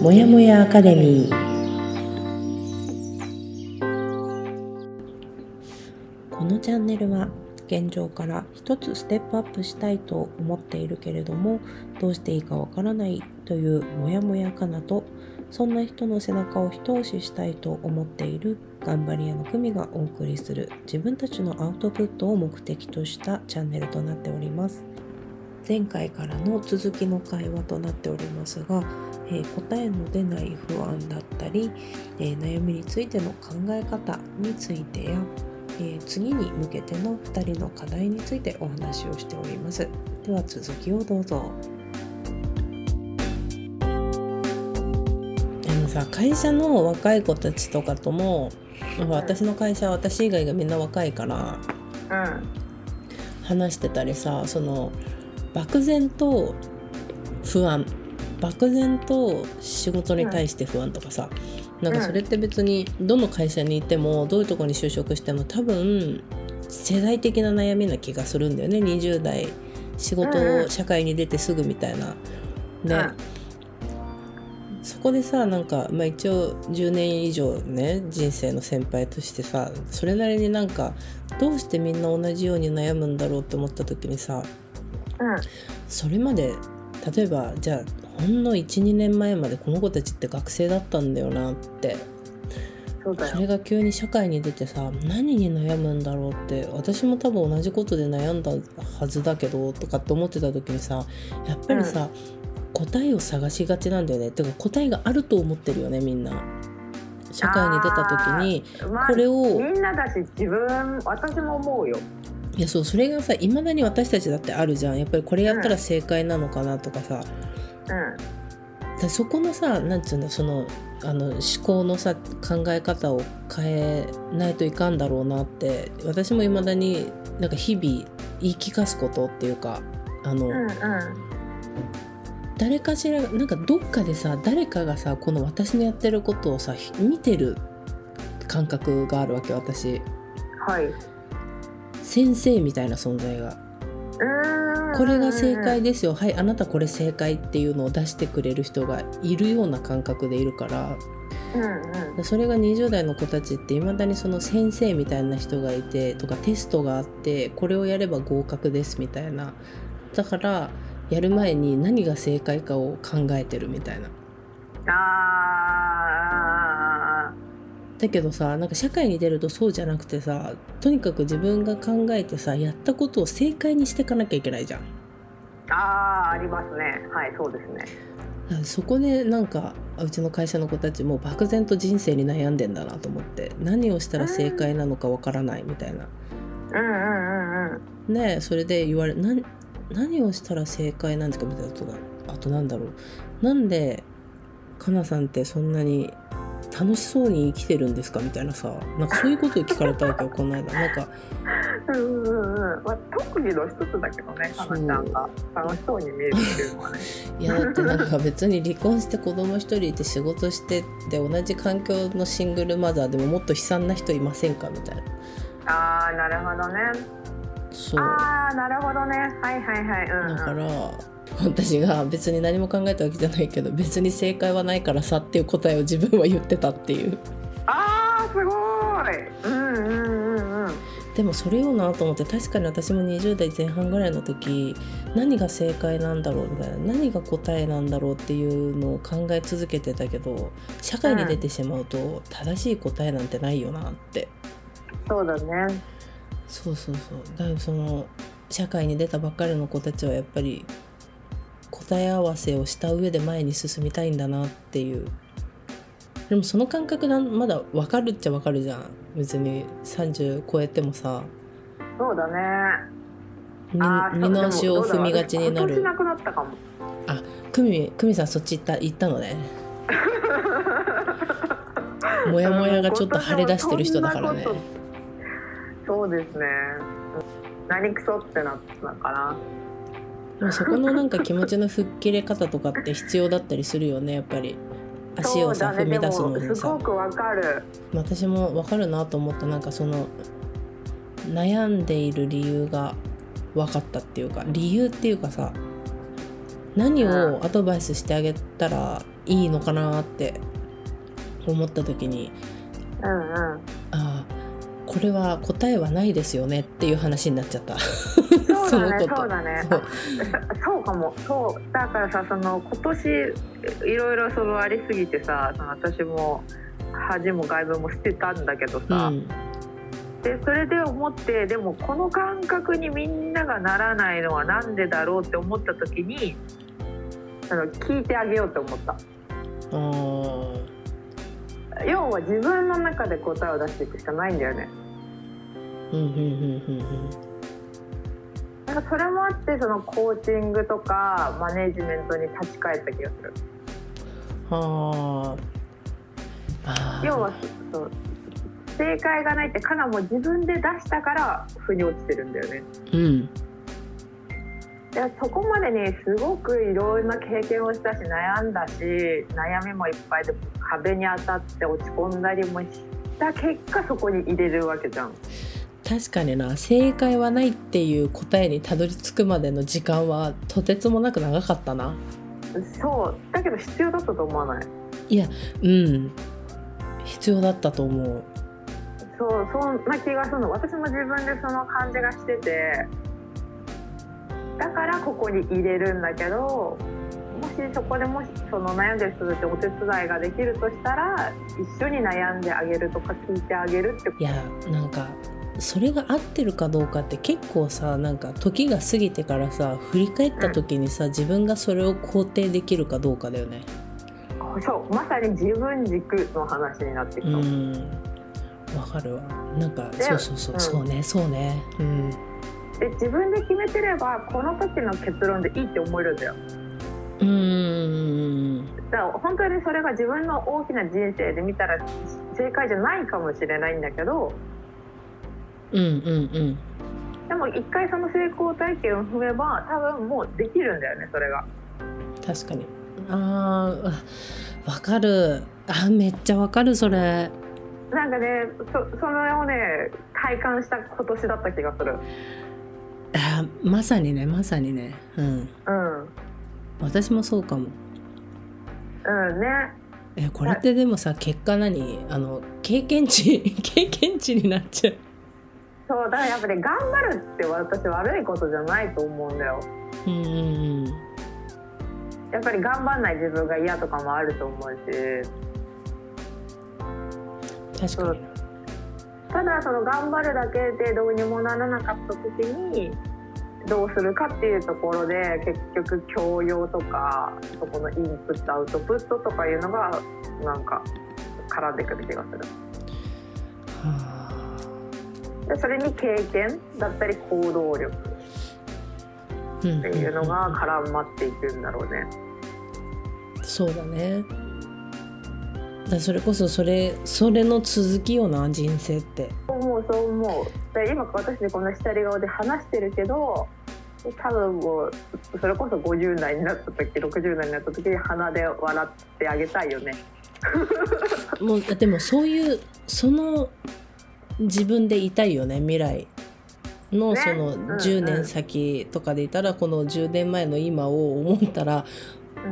もやもやアカデミー。このチャンネルは現状から一つステップアップしたいと思っているけれどもどうしていいかわからないというもやもやかなとそんな人の背中を一押ししたいと思っている頑張り屋の久美がお送りする自分たちのアウトプットを目的としたチャンネルとなっております。前回からの続きの会話となっておりますが、えー、答えの出ない不安だったり、えー、悩みについての考え方についてや、えー、次に向けての2人の課題についてお話をしております。では続きをどうぞ。あのさ会社の若い子たちとかとも私の会社は私以外がみんな若いから、うん、話してたりさその漠然と不安。漠然と仕事に対して不安とかさ、うん、なんかそれって別にどの会社にいてもどういうとこに就職しても多分世代的な悩みな気がするんだよね。20代仕事、社会に出てすぐみたいな。ね、そこでさなんか、まあ、一応10年以上ね人生の先輩としてさそれなりになんかどうしてみんな同じように悩むんだろうって思った時にさそれまで例えばじゃあほんの12年前までこの子たちって学生だったんだよなって。それが急に社会に出てさ何に悩むんだろうって私も多分同じことで悩んだはずだけどとかって思ってた時にさやっぱりさ、うん、答えを探しがちなんだよね。てか答えがあると思ってるよねみんな。社会に出た時にこれを、まあ、みんなだし自分私も思うよいやそうそれがさいまだに私たちだってあるじゃん。やっぱりこれやったら正解なのかなとかさ、うん、そこのさなんつうんだそのあの思考のさ考え方を変えないといかんだろうなって私もいまだになんか日々言い聞かすことっていうかあの、うんうん、誰かしらなんかどっかでさ誰かがさこの私のやってることをさ見てる感覚があるわけ私。はい先生みたいな存在が。これが正解ですよ。はいあなたこれ正解っていうのを出してくれる人がいるような感覚でいるから、うんうん、それが20代の子たちっていまだにその先生みたいな人がいてとかテストがあってこれをやれば合格ですみたいな。だからやる前に何が正解かを考えてるみたいな。だけどさなんか社会に出るとそうじゃなくてさとにかく自分が考えてさやったことを正解にしていかなきゃいけないじゃん。あーありますねはいそうですね。そこでなんかうちの会社の子たちも漠然と人生に悩んでんだなと思って何をしたら正解なのかわからないみたいな。うんうんうんうん。ねそれで言われな何をしたら正解なんですかみたいなとかあとなんだろうなんでかなさんってそんなに楽しそうに生きてるんですか？みたいなさなんかそういうことを聞かれたわけよこの間。なんかうんうんうん。まあ、特技の一つだけどねかなちゃんが。楽しそうに見えるっていうのはね。いやだってなんか別に離婚して子供一人いて仕事してって同じ環境のシングルマザーでももっと悲惨な人いませんか？みたいな。あーなるほどね。そう。ああなるほどね。はいはいはい、うん、うん、だから私が別に何も考えたわけじゃないけど別に正解はないからさっていう答えを自分は言ってたっていう。あーすごい。うんうんうんうん。でもそれよなと思って確かに私も20代前半ぐらいの時何が正解なんだろうみたいな何が答えなんだろうっていうのを考え続けてたけど社会に出てしまうと正しい答えなんてないよなって、うん、そうだね。そうそうそう。だからその社会に出たばっかりの子たちはやっぱり答え合わせをした上で前に進みたいんだなっていう。でもその感覚なまだ分かるっちゃ分かるじゃん。別に30超えてもさ。そうだね。二の足を踏みがちになる。なくなったかも。あ久美久美さんそっち行った行ったのね。もやもやがちょっと腫れ出してる人だからね。そうですね。何クソってなったかなそこのなんか気持ちの吹っ切れ方とかって必要だったりするよねやっぱり。足をさ、ね、踏み出すのにさ。すごくわかる。私もわかるなと思ったなんかその悩んでいる理由が分かったっていうか理由っていうかさ何をアドバイスしてあげたらいいのかなって思った時に、うんうん、ああこれは答えはないですよねっていう話になっちゃった。そうだねそうだね。そう かも。そうだからさその今年いろいろそのありすぎてさその私も恥も外部も捨てたんだけどさ、うん、でそれで思ってでもこの感覚にみんながならないのは何でだろうって思った時にあの聞いてあげようと思った。要は自分の中で答えを出していくしかないんだよね。なんかそれもあってそのコーチングとかマネジメントに立ち返った気がする。はあ。要はそう正解がないってカナも自分で出したから腑に落ちてるんだよね。うん。いやそこまでにすごくいろんな経験をしたし悩んだし悩みもいっぱいで壁に当たって落ち込んだりもした結果そこに入れるわけじゃん。確かにな。正解はないっていう答えにたどり着くまでの時間はとてつもなく長かったな。そう。だけど必要だったと思わない？いやうん。必要だったと思う。そうそんな気がするの。私も自分でその感じがしてて。だからここに入れるんだけどもしそこでもしその悩んでる人たちお手伝いができるとしたら一緒に悩んであげるとか聞いてあげるっていやなんかそれが合ってるかどうかって結構さなんか時が過ぎてからさ振り返った時にさ、うん、自分がそれを肯定できるかどうかだよね。そうまさに自分軸の話になってきた。わかるわなんかそうそうそう、うん、そうねそうね。うん、で自分で決めてればこの時の結論でいいって思えるんだよ。うんだから本当にそれが自分の大きな人生で見たら正解じゃないかもしれないんだけどうんうんうん。でも一回その成功体験を踏めば多分もうできるんだよねそれが。確かに。あーわかる。あめっちゃわかるそれ。なんかねそそれをね体感した今年だった気がする。あまさにねまさにね。うん。うん。私もそうかも。うんね。えこれってでもさ結果何？あの経験値 経験値になっちゃうそうだからやっぱり頑張るって私悪いことじゃないと思うんだよ。うん、やっぱり頑張んない自分が嫌とかもあると思うし。確かに。ただその頑張るだけでどうにもならなかった時にどうするかっていうところで結局教養とかそこのインプットアウトプットとかいうのがなんか絡んでくる気がする。はあ。でそれに経験だったり行動力っていうのが絡まっていくんだろうね。そうだね。だそれこそそれそれの続きよな人生って。思うそう思う。で今私でこんな下り顔で話してるけど多分もうそれこそ50代になった時60代になった時に鼻で笑ってあげたいよね。もうでもそういうその自分でいたいよね未来のその10年先とかでいたらこの10年前の今を思ったら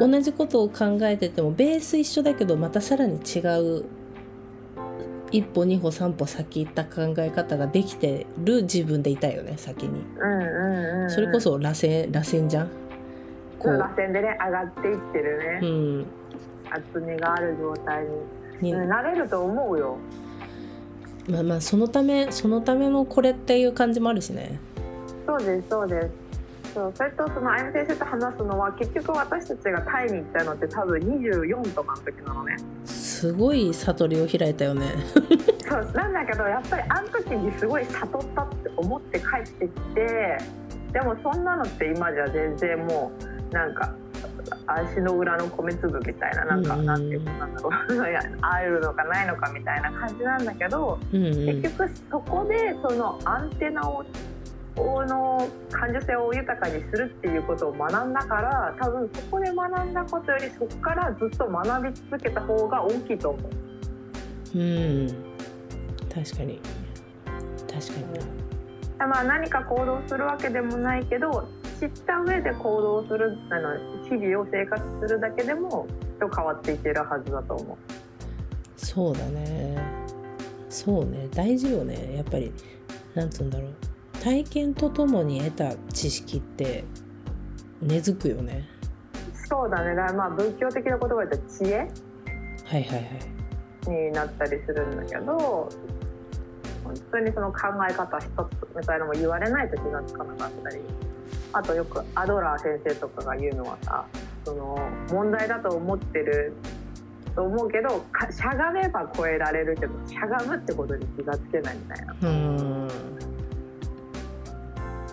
同じことを考えててもベース一緒だけどまたさらに違う一歩二歩三歩先行った考え方ができてる自分でいたいよね先に、それこそ螺旋螺旋じゃん。こう。螺旋でね上がっていってるね、うん、厚みがある状態に。なれると思うよまあまあそのためそのためのこれっていう感じもあるしね。そうですそうです。そうそれとそのあゆみ先生と話すのは結局私たちがタイに行ったのって多分24とかの時なのねすごい悟りを開いたよねそうなんだけどやっぱりあの時にすごい悟ったって思って帰ってきてでもそんなのって今じゃ全然もうなんか足の裏の米粒みたいななんか、うん、なんていうかなんだろうあるのかないのかみたいな感じなんだけど、うんうん、結局そこでそのアンテナをの感受性を豊かにするっていうことを学んだから多分そこで学んだことよりそこからずっと学び続けた方が大きいと思う。うん。確かに。確かに、まあ何か行動するわけでもないけど知った上で行動するあの日々を生活するだけでも人変わっていけるはずだと思う。そうだね。そうね。大事よね。やっぱりなんつうんだろう。体験とともに得た知識って根付くよね。そうだね。だからまあ仏教的な言葉で知恵はいはいはい。になったりするんだけど本当にその考え方一つみたいなのも言われないと気がつかなかったりあとよくアドラー先生とかが言うのはさその問題だと思ってると思うけどかしゃがめば超えられるけどしゃがむってことに気がつけないみたいな。うん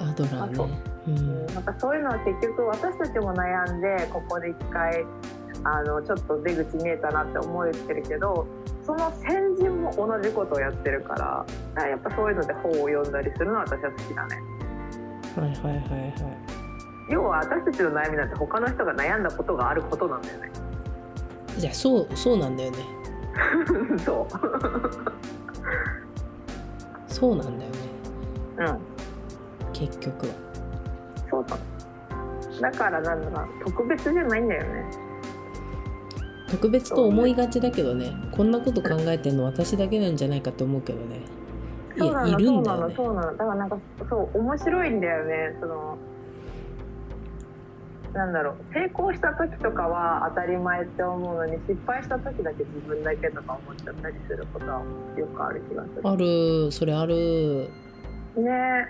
アドラーあそうねうんなんかそういうのは結局私たちも悩んでここで一回あのちょっと出口見えたなって思ってるけどその先人も同じことをやってるからだからやっぱそういうので本を読んだりするのは私は好きだね。はいはいはいはい要は私たちの悩みなんて他の人が悩んだことがあることなんだよね。じゃあそうそうなんだよねそう。そうなんだよねうん。結局はそうだ。だからなんだろう特別じゃないんだよね。特別と思いがちだけどねこんなこと考えてんの私だけなんじゃないかと思うけどねいそうなのいるんだよね。そうなのそうなの。だからなんかそう面白いんだよね。そのなんだろう。成功した時とかは当たり前って思うのに失敗した時だけ自分だけとか思っちゃったりすることはよくある気がする。あるそれある。ね。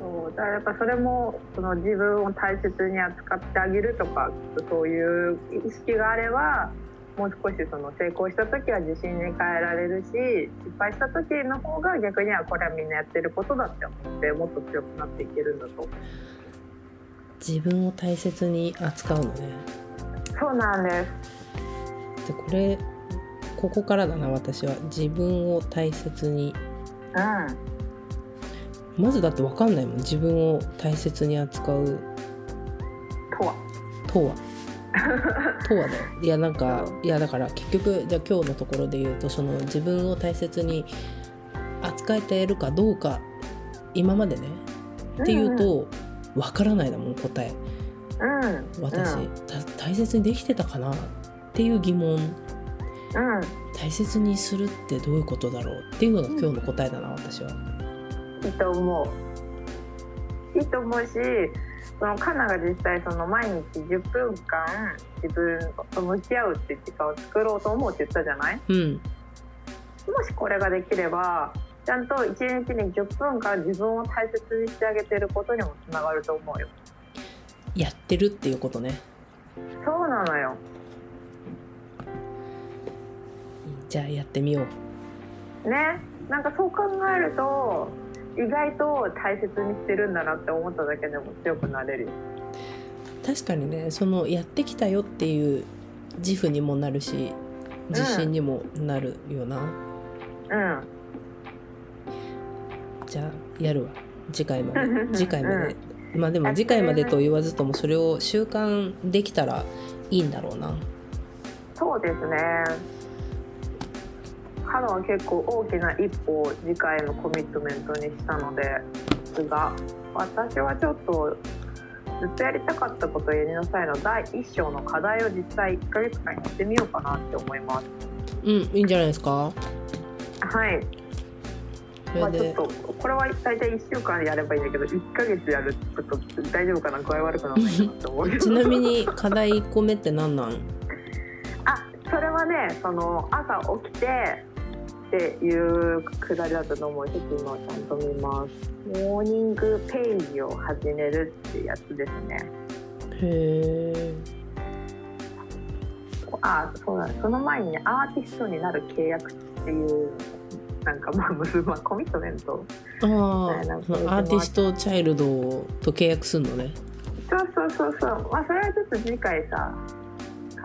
そう。だからやっぱそれもその自分を大切に扱ってあげるとかそういう意識があればもう少しその成功した時は自信に変えられるし失敗した時の方が逆にはこれはみんなやってることだって思ってもっと強くなっていけるんだと。自分を大切に扱うのね。そうなんです。でこれここからだな私は。自分を大切に。うん。まずだって分かんないもん。自分を大切に扱う。とは。とは とはだよいやなんかいやだから結局じゃあ今日のところで言うとその自分を大切に扱えているかどうか今までねっていうと分からないだもん答え。うん。私、大切にできてたかなっていう疑問。うん。大切にするってどういうことだろうっていうのが今日の答えだな私は。いいと思う。いいと思うしそのカナが実際その毎日10分間自分と向き合うっていう時間を作ろうと思うって言ったじゃない？うん。もしこれができればちゃんと1日に10分間自分を大切にしてあげてることにもつながると思うよ。やってるっていうことね。そうなのよ。じゃあやってみよう。ね？なんかそう考えると意外と大切にしてるんだなって思っただけでも強くなれるよ。確かにねそのやってきたよっていう自負にもなるし自信にもなるよな、うん。じゃあやるわ。次回まで。次回まで、まあでも次回までと言わずともそれを習慣できたらいいんだろうな。そうですねカノは結構大きな一歩を次回のコミットメントにしたのですが私はちょっとずっとやりたかったことをやりなさいの第一章の課題を実際1ヶ月間やってみようかなって思います。うんいいんじゃないですか？はい、まあちょっとこれは大体1週間やればいいんだけど1ヶ月やるとちょっと大丈夫かな具合悪くならないかなって思うちなみに課題1個目って何なん？あそれはねその朝起きてっていうくだりだったと思うちょっと今ちゃんと見ます。モーニングページを始めるってやつですね。へえあそうだその前にねアーティストになる契約っていうなんかまあ結ぶ まあコミットメントアーティストチャイルドと契約するのね。そうそうそうそう。まあそれはちょっと次回さ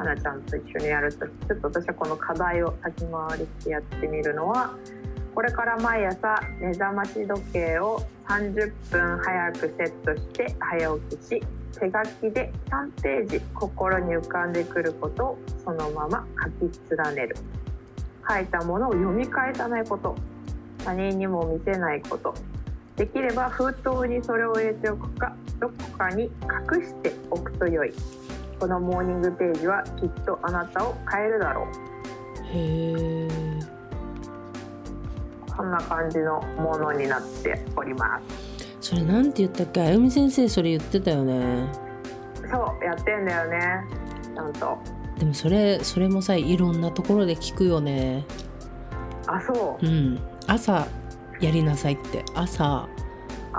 かなちゃんと一緒にやるとちょっと私はこの課題を先回りしてやってみるのはこれから毎朝目覚まし時計を30分早くセットして早起きし手書きで3ページ心に浮かんでくることをそのまま書き連ねる。書いたものを読み返さないこと。他人にも見せないこと。できれば封筒にそれを入れておくかどこかに隠しておくと良い。このモーニングページはきっとあなたを変えるだろう。へえこんな感じのものになっておりまそれなんて言ったっけ？あゆみ先生それ言ってたよね。すそうやってんだよね。ちゃんと。でもそれそれもさいろんなところで聞くよね。あそう。うん。朝やりなさいって。朝。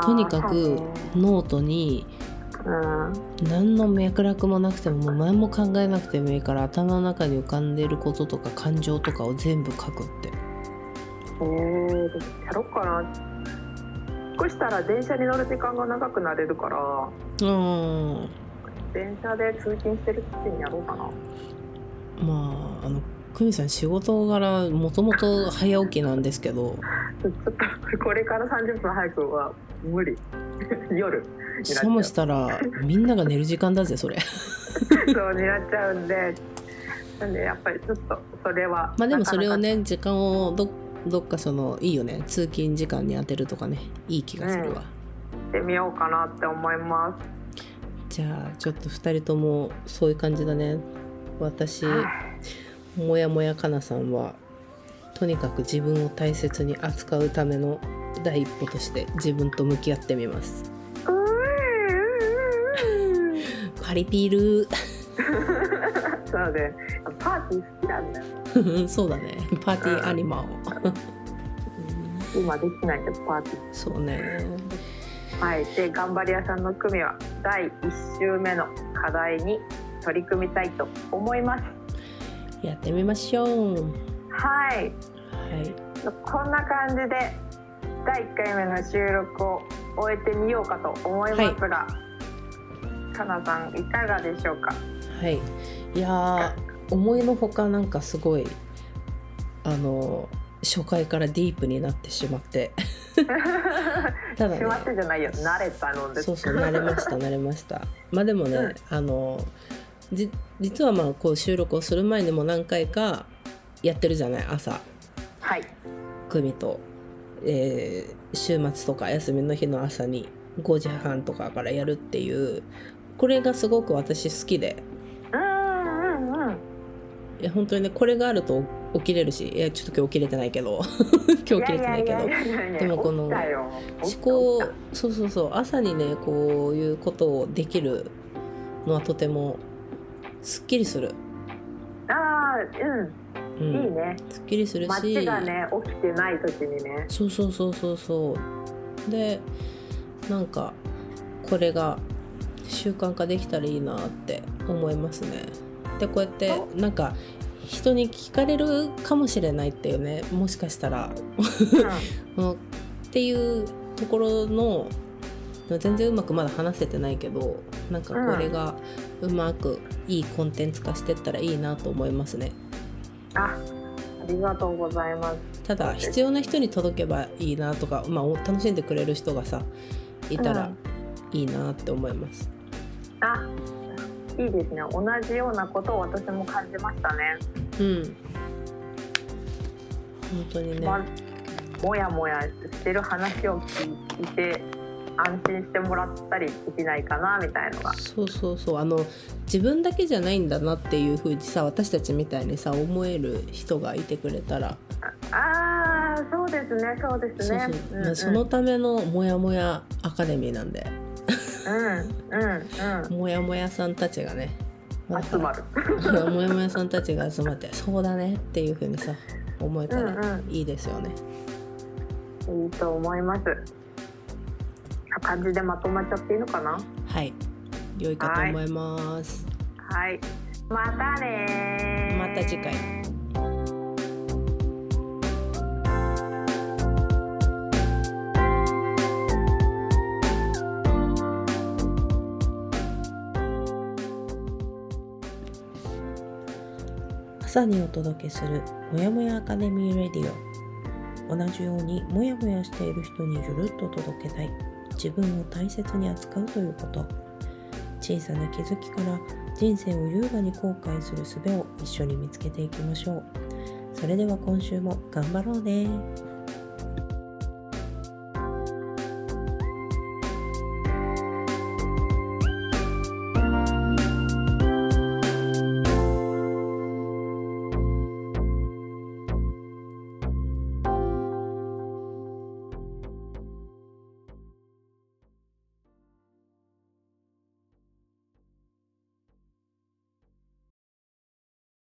とにかくノートにうん。何の脈絡もなくてももう何も考えなくてもいいから頭の中に浮かんでることとか感情とかを全部書くって。えー、やろうかな少したら電車に乗る時間が長くなれるからうん。電車で通勤してる時にやろうかな。まああの久美さん仕事柄もともと早起きなんですけど。ちょっとこれから30分早くは無理。夜になっちゃうともしたらみんなが寝る時間だぜそれ。そうになっちゃうんで。なんでやっぱりちょっとそれはまあでもそれをね時間をどどっかそのいいよね。通勤時間に当てるとかね。いい気がするわ、してみようかなって思います。じゃあちょっと2人ともそういう感じだね。私もやもやかなさんはとにかく自分を大切に扱うための第一歩として自分と向き合ってみますパリピールそうでパーティー好きなんだよ、そうだね。パーティーアニマル。今できないけどパーティそうね。ーはい。で頑張り屋さんの組は第1週目の課題に取り組みたいと思います。やってみましょう。はい。はい。こんな感じで第1回目の収録を終えてみようかと思いますが、かなさんいかがでしょうか？はい。いやー思いのほかなんかすごいあの初回からディープになってしまって。ただね。しまってじゃないよ。慣れたので。そうそう慣れました 慣れました。まあでもね、うん。あのじ実はまあこう収録をする前にも何回かやってるじゃない？朝。はい。組と、えー週末とか休みの日の朝に5時半とかからやるっていうこれがすごく私好きで。うんうんうんいや本当にねこれがあると起きれるし。いやちょっと今日起きれてないけど。今日起きれてないけど。でもこの思考そうそうそう。朝にねこういうことをできるのはとてもすっきりする、ああううん、いいん、ね。すっきりするし。街がね起きてない時にね。そうそうそうそうそう。でなんかこれが習慣化できたらいいなって思いますね。でこうやってなんか人に聞かれるかもしれないっていうね。もしかしたら。うん。っていうところの全然うまくまだ話せてないけどなんかこれがうまくいいコンテンツ化してったらいいなと思いますね。あありがとうございます。ただ必要な人に届けばいいなとか、まあ、お楽しんでくれる人がさいたらいいなって思います、あいいですね。同じようなことを私も感じましたね、うん。本当にね、まもやもやしてる話を聞いて安心してもらったりできないかなみたいのが。そうそうそう。あの自分だけじゃないんだなっていうふうにさ私たちみたいにさ思える人がいてくれたら。ああそうですねそうですね。そのためのもやもやアカデミーなんでうんうんもやもやさんたちがねうん集まる。もやもやさんたちが集まってそうだねっていうふうにさ思えたらうんうん。いいですよね、いいと思います。な感じでまとまっちゃっていいのかな？はい。良いかと思います、はい。またねー。また次回朝にお届けするもやもやアカデミーレディオ。同じようにもやもやしている人にゆるっと届けたい。自分を大切に扱うということ。小さな気づきから人生を優雅に後悔する術を一緒に見つけていきましょう。それでは今週も頑張ろうね。